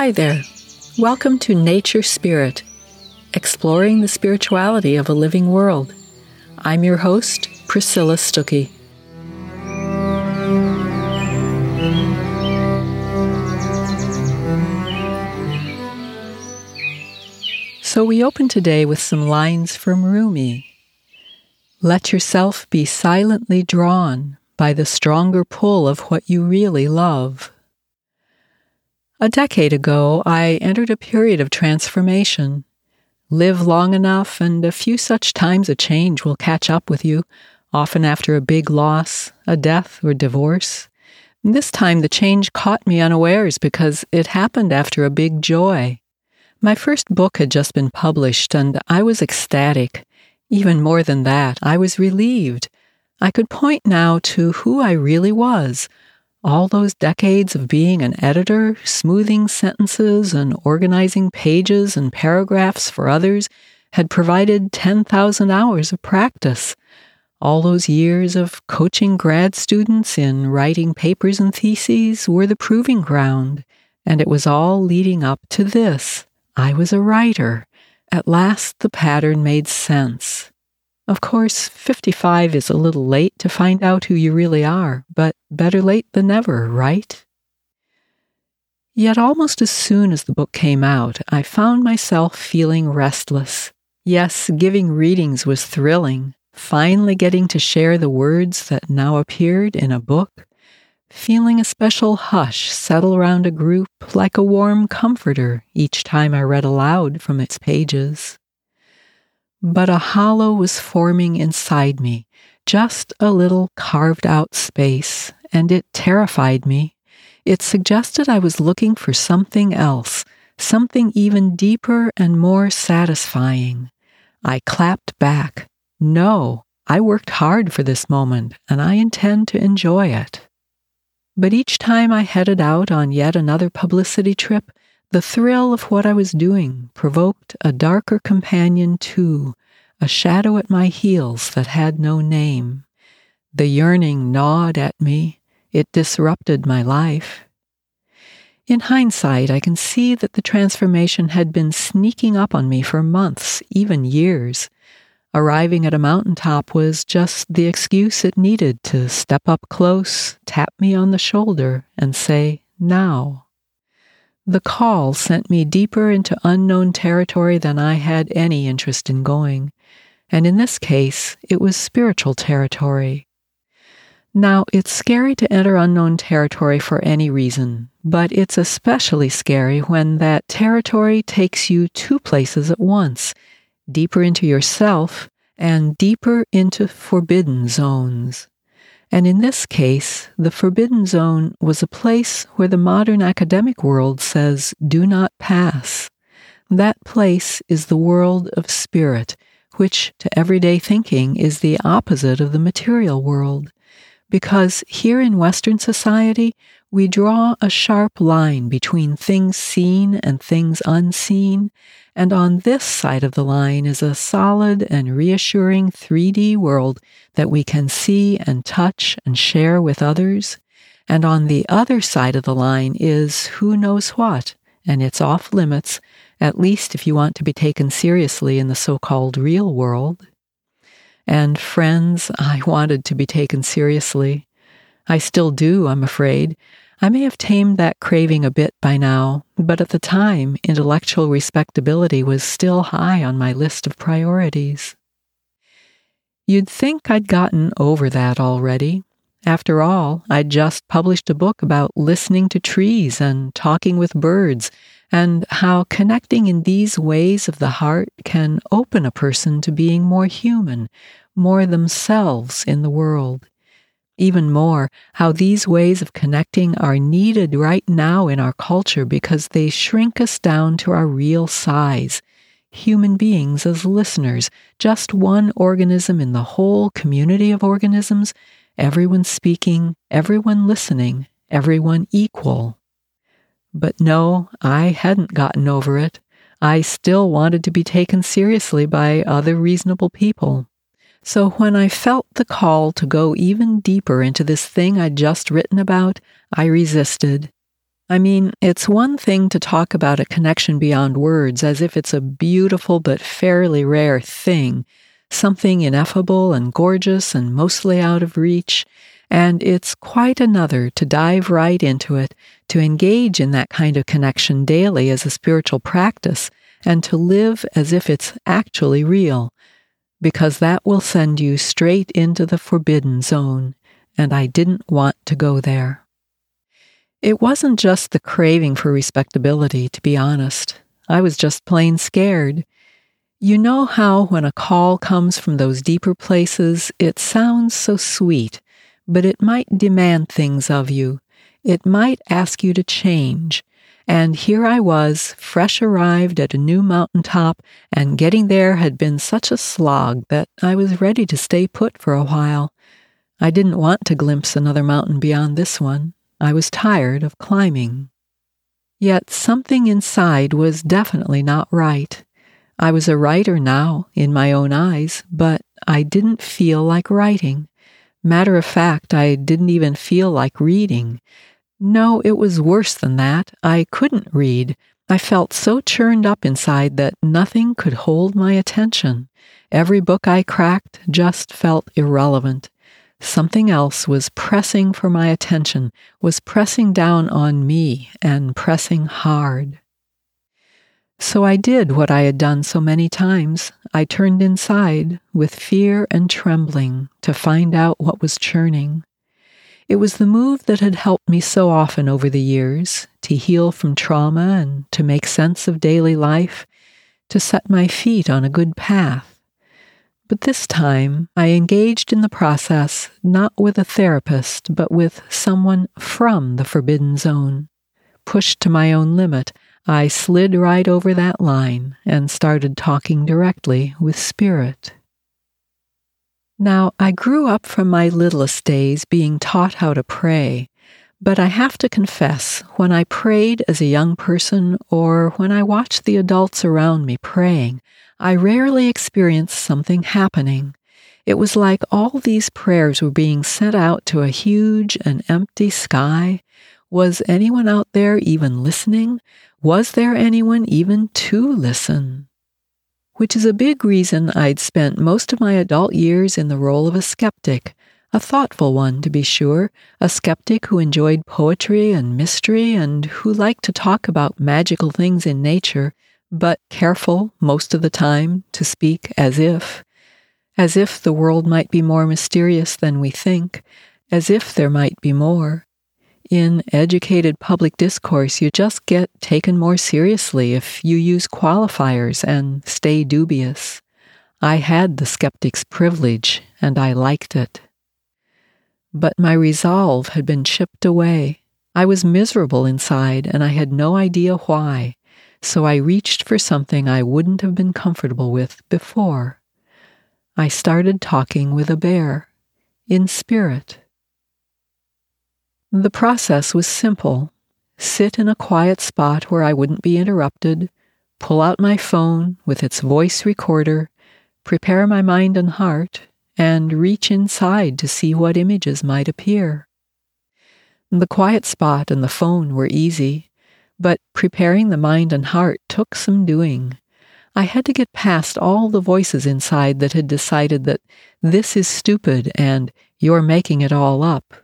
Hi there. Welcome to Nature Spirit, exploring the spirituality of a living world. I'm your host, Priscilla Stuckey. So we open today with some lines from Rumi. Let yourself be silently drawn by the stronger pull of what you really love. A decade ago, I entered a period of transformation. Live long enough, and a few such times a change will catch up with you, often after a big loss, a death, or divorce. This time the change caught me unawares because it happened after a big joy. My first book had just been published, and I was ecstatic. Even more than that, I was relieved. I could point now to who I really was all those decades of being an editor, smoothing sentences and organizing pages and paragraphs for others had provided 10,000 hours of practice. All those years of coaching grad students in writing papers and theses were the proving ground, and it was all leading up to this. I was a writer. At last the pattern made sense. Of course, 55 is a little late to find out who you really are, but better late than never, right? Yet almost as soon as the book came out, I found myself feeling restless. Yes, giving readings was thrilling. Finally getting to share the words that now appeared in a book, feeling a special hush settle around a group like a warm comforter each time I read aloud from its pages. But a hollow was forming inside me, just a little carved out space, and it terrified me. It suggested I was looking for something else, something even deeper and more satisfying. I clapped back. No, I worked hard for this moment, and I intend to enjoy it. But each time I headed out on yet another publicity trip, the thrill of what I was doing provoked a darker companion too, a shadow at my heels that had no name. The yearning gnawed at me, it disrupted my life. In hindsight, I can see that the transformation had been sneaking up on me for months, even years. Arriving at a mountaintop was just the excuse it needed to step up close, tap me on the shoulder, and say, Now. The call sent me deeper into unknown territory than I had any interest in going, and in this case, it was spiritual territory. Now, it's scary to enter unknown territory for any reason, but it's especially scary when that territory takes you two places at once deeper into yourself and deeper into forbidden zones. And in this case, the forbidden zone was a place where the modern academic world says, do not pass. That place is the world of spirit, which to everyday thinking is the opposite of the material world. Because here in Western society, we draw a sharp line between things seen and things unseen, and on this side of the line is a solid and reassuring 3D world that we can see and touch and share with others. And on the other side of the line is who knows what, and it's off limits, at least if you want to be taken seriously in the so called real world. And friends, I wanted to be taken seriously. I still do, I'm afraid, I may have tamed that craving a bit by now, but at the time, intellectual respectability was still high on my list of priorities. You'd think I'd gotten over that already. After all, I'd just published a book about listening to trees and talking with birds, and how connecting in these ways of the heart can open a person to being more human, more themselves in the world even more how these ways of connecting are needed right now in our culture because they shrink us down to our real size. Human beings as listeners, just one organism in the whole community of organisms, everyone speaking, everyone listening, everyone equal. But no, I hadn't gotten over it. I still wanted to be taken seriously by other reasonable people. So when I felt the call to go even deeper into this thing I'd just written about, I resisted. I mean, it's one thing to talk about a connection beyond words as if it's a beautiful but fairly rare thing, something ineffable and gorgeous and mostly out of reach, and it's quite another to dive right into it, to engage in that kind of connection daily as a spiritual practice, and to live as if it's actually real, because that will send you straight into the forbidden zone, and I didn't want to go there. It wasn't just the craving for respectability, to be honest. I was just plain scared. You know how, when a call comes from those deeper places, it sounds so sweet, but it might demand things of you. It might ask you to change. And here I was, fresh arrived at a new mountain top, and getting there had been such a slog that I was ready to stay put for a while. I didn't want to glimpse another mountain beyond this one. I was tired of climbing. Yet something inside was definitely not right. I was a writer now, in my own eyes, but I didn't feel like writing. Matter of fact, I didn't even feel like reading. No, it was worse than that. I couldn't read. I felt so churned up inside that nothing could hold my attention. Every book I cracked just felt irrelevant. Something else was pressing for my attention, was pressing down on me and pressing hard. So I did what I had done so many times. I turned inside with fear and trembling to find out what was churning. It was the move that had helped me so often over the years to heal from trauma and to make sense of daily life, to set my feet on a good path. But this time, I engaged in the process not with a therapist, but with someone from the forbidden zone. Pushed to my own limit, I slid right over that line and started talking directly with Spirit. Now, I grew up from my littlest days being taught how to pray, but I have to confess, when I prayed as a young person or when I watched the adults around me praying, I rarely experienced something happening. It was like all these prayers were being sent out to a huge and empty sky. Was anyone out there even listening? Was there anyone even to listen? Which is a big reason I'd spent most of my adult years in the role of a skeptic, a thoughtful one, to be sure, a skeptic who enjoyed poetry and mystery and who liked to talk about magical things in nature but careful most of the time to speak as if, as if the world might be more mysterious than we think, as if there might be more. In educated public discourse, you just get taken more seriously if you use qualifiers and stay dubious. I had the skeptic's privilege, and I liked it. But my resolve had been chipped away. I was miserable inside, and I had no idea why so I reached for something I wouldn't have been comfortable with before. I started talking with a bear, in spirit. The process was simple sit in a quiet spot where I wouldn't be interrupted, pull out my phone with its voice recorder, prepare my mind and heart, and reach inside to see what images might appear. The quiet spot and the phone were easy. But preparing the mind and heart took some doing. I had to get past all the voices inside that had decided that this is stupid and you're making it all up.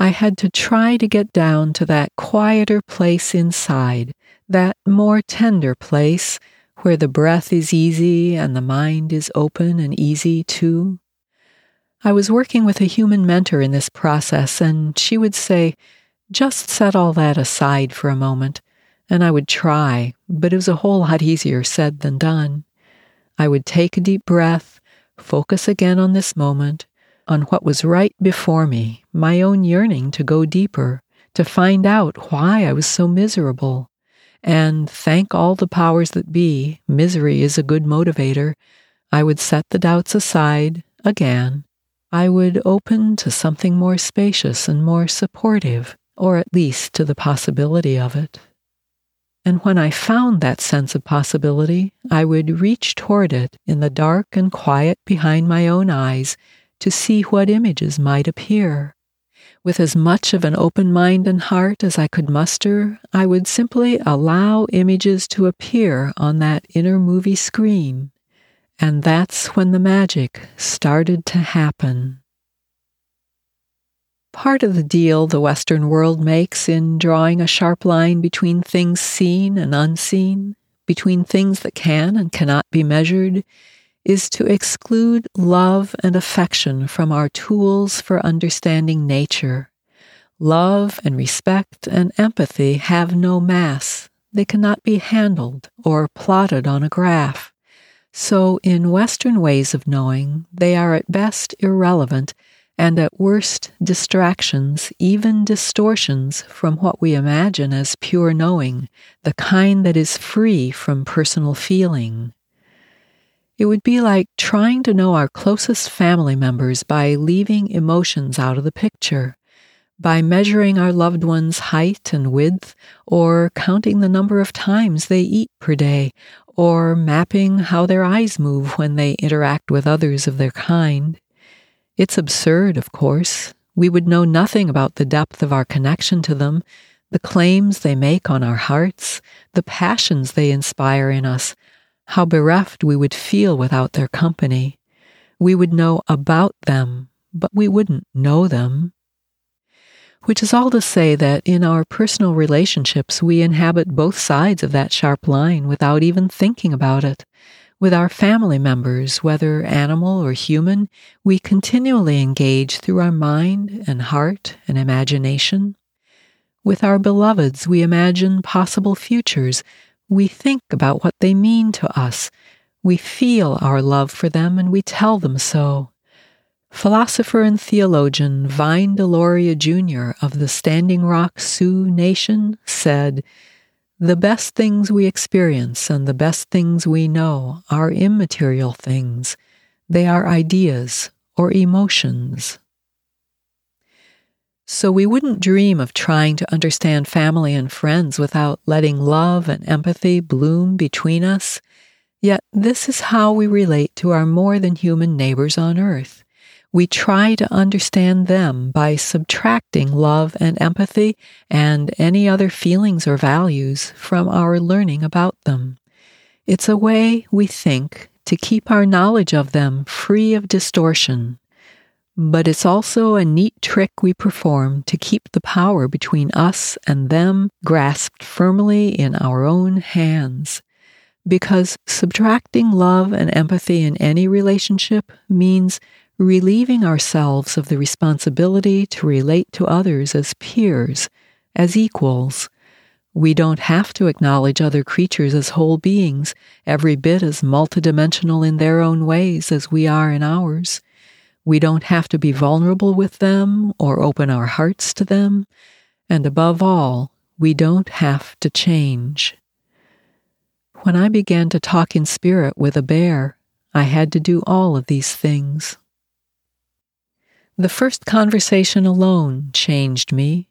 I had to try to get down to that quieter place inside, that more tender place where the breath is easy and the mind is open and easy too. I was working with a human mentor in this process, and she would say, just set all that aside for a moment. And I would try, but it was a whole lot easier said than done. I would take a deep breath, focus again on this moment, on what was right before me, my own yearning to go deeper, to find out why I was so miserable. And thank all the powers that be, misery is a good motivator. I would set the doubts aside again. I would open to something more spacious and more supportive or at least to the possibility of it. And when I found that sense of possibility, I would reach toward it in the dark and quiet behind my own eyes to see what images might appear. With as much of an open mind and heart as I could muster, I would simply allow images to appear on that inner movie screen. And that's when the magic started to happen. Part of the deal the Western world makes in drawing a sharp line between things seen and unseen, between things that can and cannot be measured, is to exclude love and affection from our tools for understanding nature. Love and respect and empathy have no mass. They cannot be handled or plotted on a graph. So, in Western ways of knowing, they are at best irrelevant and at worst distractions, even distortions from what we imagine as pure knowing, the kind that is free from personal feeling. It would be like trying to know our closest family members by leaving emotions out of the picture, by measuring our loved one's height and width, or counting the number of times they eat per day, or mapping how their eyes move when they interact with others of their kind. It's absurd, of course. We would know nothing about the depth of our connection to them, the claims they make on our hearts, the passions they inspire in us, how bereft we would feel without their company. We would know about them, but we wouldn't know them. Which is all to say that in our personal relationships, we inhabit both sides of that sharp line without even thinking about it. With our family members, whether animal or human, we continually engage through our mind and heart and imagination. With our beloveds, we imagine possible futures we think about what they mean to us. We feel our love for them and we tell them so. Philosopher and theologian Vine Deloria Jr. of the Standing Rock Sioux Nation said, The best things we experience and the best things we know are immaterial things. They are ideas or emotions. So we wouldn't dream of trying to understand family and friends without letting love and empathy bloom between us. Yet this is how we relate to our more than human neighbors on earth. We try to understand them by subtracting love and empathy and any other feelings or values from our learning about them. It's a way, we think, to keep our knowledge of them free of distortion but it's also a neat trick we perform to keep the power between us and them grasped firmly in our own hands. Because subtracting love and empathy in any relationship means relieving ourselves of the responsibility to relate to others as peers, as equals. We don't have to acknowledge other creatures as whole beings, every bit as multidimensional in their own ways as we are in ours. We don't have to be vulnerable with them or open our hearts to them. And above all, we don't have to change. When I began to talk in spirit with a bear, I had to do all of these things. The first conversation alone changed me.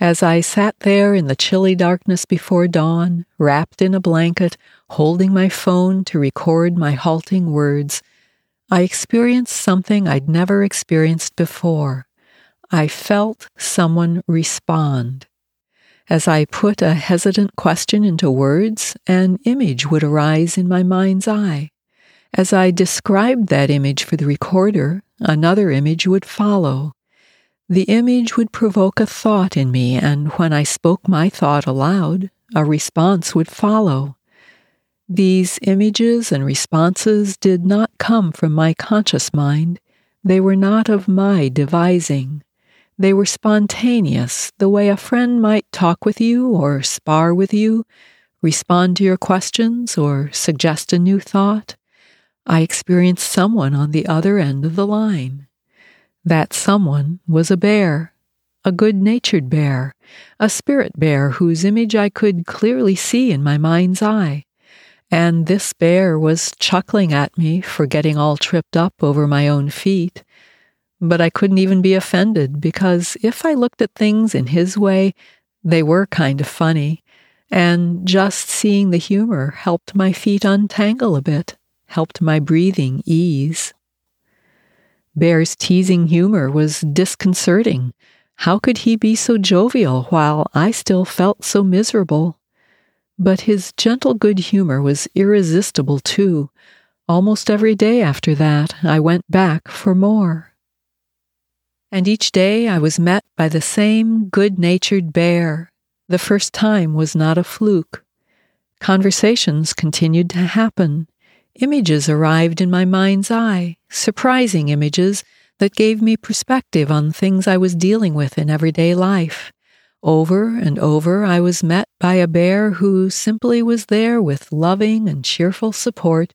As I sat there in the chilly darkness before dawn, wrapped in a blanket, holding my phone to record my halting words, I experienced something I'd never experienced before. I felt someone respond. As I put a hesitant question into words, an image would arise in my mind's eye. As I described that image for the recorder, another image would follow. The image would provoke a thought in me, and when I spoke my thought aloud, a response would follow. These images and responses did not come from my conscious mind. They were not of my devising. They were spontaneous, the way a friend might talk with you or spar with you, respond to your questions or suggest a new thought. I experienced someone on the other end of the line. That someone was a bear, a good natured bear, a spirit bear whose image I could clearly see in my mind's eye. And this bear was chuckling at me for getting all tripped up over my own feet. But I couldn't even be offended because if I looked at things in his way, they were kind of funny. And just seeing the humor helped my feet untangle a bit, helped my breathing ease. Bear's teasing humor was disconcerting. How could he be so jovial while I still felt so miserable? But his gentle good humor was irresistible, too. Almost every day after that, I went back for more. And each day I was met by the same good natured bear. The first time was not a fluke. Conversations continued to happen. Images arrived in my mind's eye, surprising images that gave me perspective on things I was dealing with in everyday life. Over and over, I was met by a bear who simply was there with loving and cheerful support,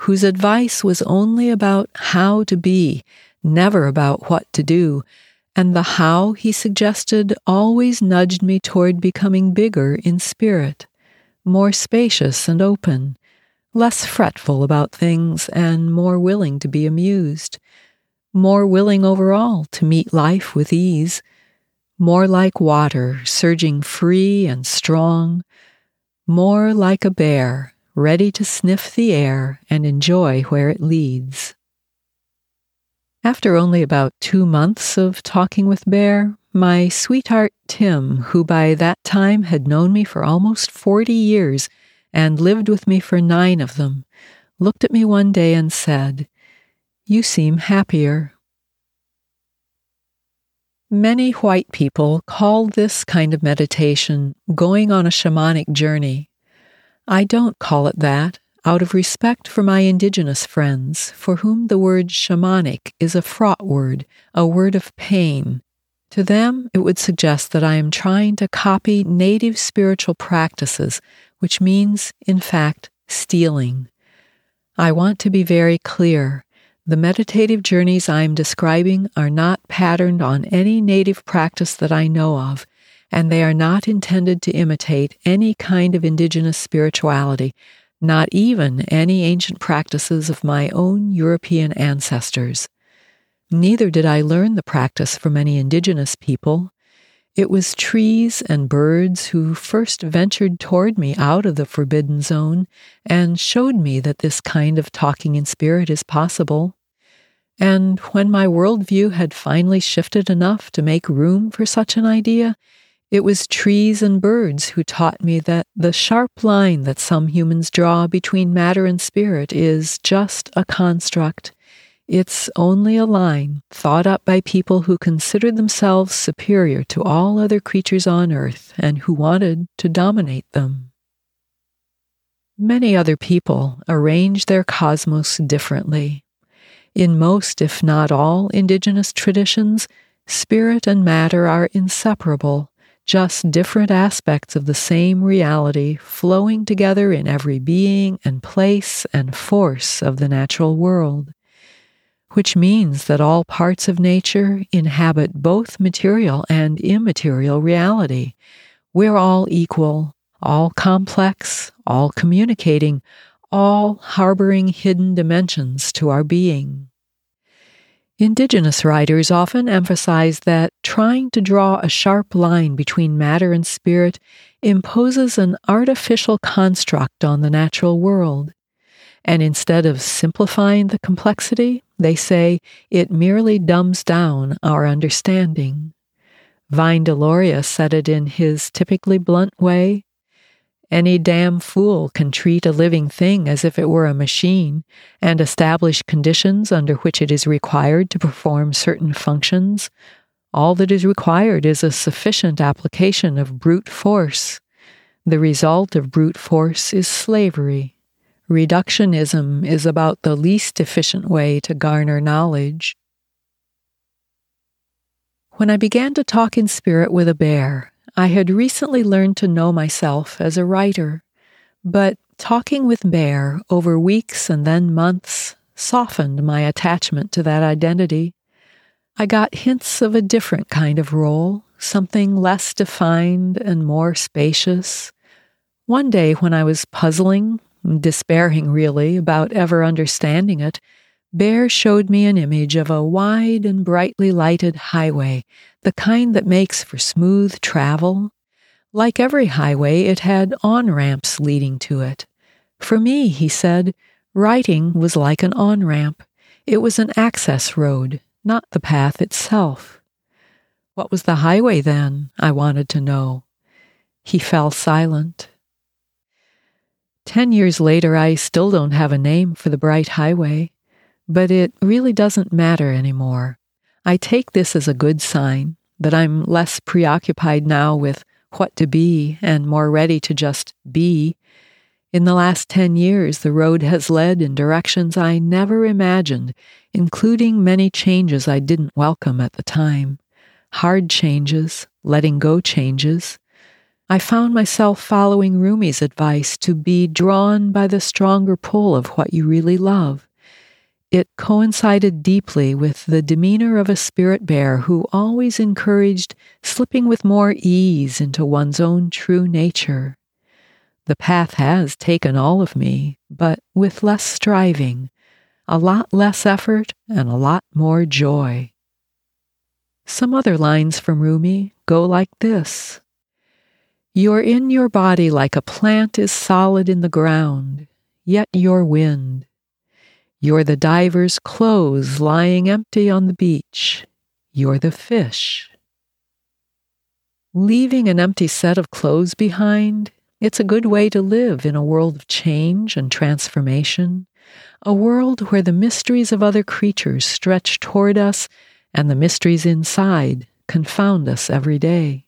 whose advice was only about how to be, never about what to do, and the how he suggested always nudged me toward becoming bigger in spirit, more spacious and open, less fretful about things, and more willing to be amused, more willing overall to meet life with ease more like water surging free and strong, more like a bear ready to sniff the air and enjoy where it leads. After only about two months of talking with Bear, my sweetheart Tim, who by that time had known me for almost forty years and lived with me for nine of them, looked at me one day and said, You seem happier. Many white people call this kind of meditation going on a shamanic journey. I don't call it that out of respect for my indigenous friends, for whom the word shamanic is a fraught word, a word of pain. To them, it would suggest that I am trying to copy native spiritual practices, which means, in fact, stealing. I want to be very clear. The meditative journeys I am describing are not patterned on any native practice that I know of, and they are not intended to imitate any kind of indigenous spirituality, not even any ancient practices of my own European ancestors. Neither did I learn the practice from any indigenous people. It was trees and birds who first ventured toward me out of the forbidden zone and showed me that this kind of talking in spirit is possible. And when my worldview had finally shifted enough to make room for such an idea, it was trees and birds who taught me that the sharp line that some humans draw between matter and spirit is just a construct. It's only a line thought up by people who considered themselves superior to all other creatures on earth and who wanted to dominate them. Many other people arrange their cosmos differently. In most, if not all, indigenous traditions, spirit and matter are inseparable, just different aspects of the same reality flowing together in every being and place and force of the natural world. Which means that all parts of nature inhabit both material and immaterial reality. We're all equal, all complex, all communicating, all harboring hidden dimensions to our being. Indigenous writers often emphasize that trying to draw a sharp line between matter and spirit imposes an artificial construct on the natural world. And instead of simplifying the complexity, they say it merely dumbs down our understanding. Vine Deloria said it in his typically blunt way any damn fool can treat a living thing as if it were a machine and establish conditions under which it is required to perform certain functions. All that is required is a sufficient application of brute force. The result of brute force is slavery. Reductionism is about the least efficient way to garner knowledge. When I began to talk in spirit with a bear, I had recently learned to know myself as a writer, but talking with Bear over weeks and then months softened my attachment to that identity. I got hints of a different kind of role, something less defined and more spacious. One day, when I was puzzling, despairing really, about ever understanding it, Bear showed me an image of a wide and brightly lighted highway, the kind that makes for smooth travel. Like every highway, it had on ramps leading to it. For me, he said, writing was like an on ramp. It was an access road, not the path itself. What was the highway then? I wanted to know. He fell silent. Ten years later, I still don't have a name for the bright highway, but it really doesn't matter anymore. I take this as a good sign that I'm less preoccupied now with what to be and more ready to just be. In the last 10 years, the road has led in directions I never imagined, including many changes I didn't welcome at the time. Hard changes, letting go changes. I found myself following Rumi's advice to be drawn by the stronger pull of what you really love. It coincided deeply with the demeanor of a spirit bear who always encouraged slipping with more ease into one's own true nature. The path has taken all of me, but with less striving, a lot less effort, and a lot more joy. Some other lines from Rumi go like this You're in your body like a plant is solid in the ground, yet you're wind. You're the diver's clothes lying empty on the beach. You're the fish. Leaving an empty set of clothes behind, it's a good way to live in a world of change and transformation, a world where the mysteries of other creatures stretch toward us and the mysteries inside confound us every day.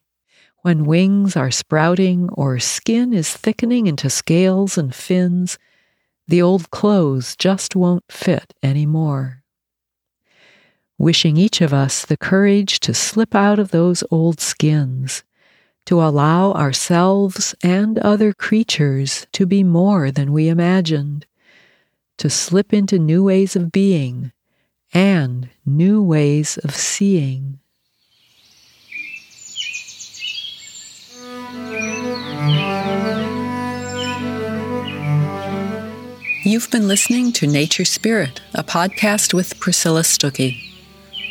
When wings are sprouting or skin is thickening into scales and fins, the old clothes just won't fit anymore. Wishing each of us the courage to slip out of those old skins, to allow ourselves and other creatures to be more than we imagined, to slip into new ways of being and new ways of seeing. You've been listening to Nature Spirit, a podcast with Priscilla Stuckey.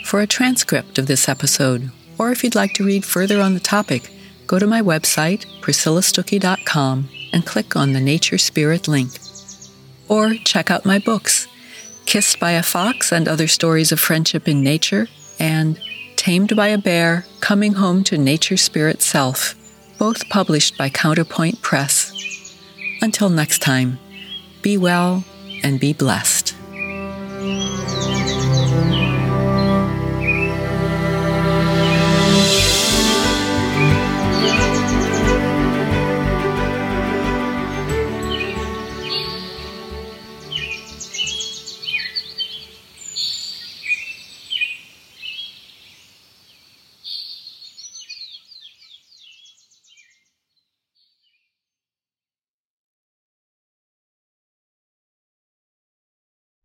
For a transcript of this episode, or if you'd like to read further on the topic, go to my website, priscillastuckey.com, and click on the Nature Spirit link. Or check out my books, Kissed by a Fox and Other Stories of Friendship in Nature, and Tamed by a Bear Coming Home to Nature Spirit Self, both published by Counterpoint Press. Until next time. Be well and be blessed.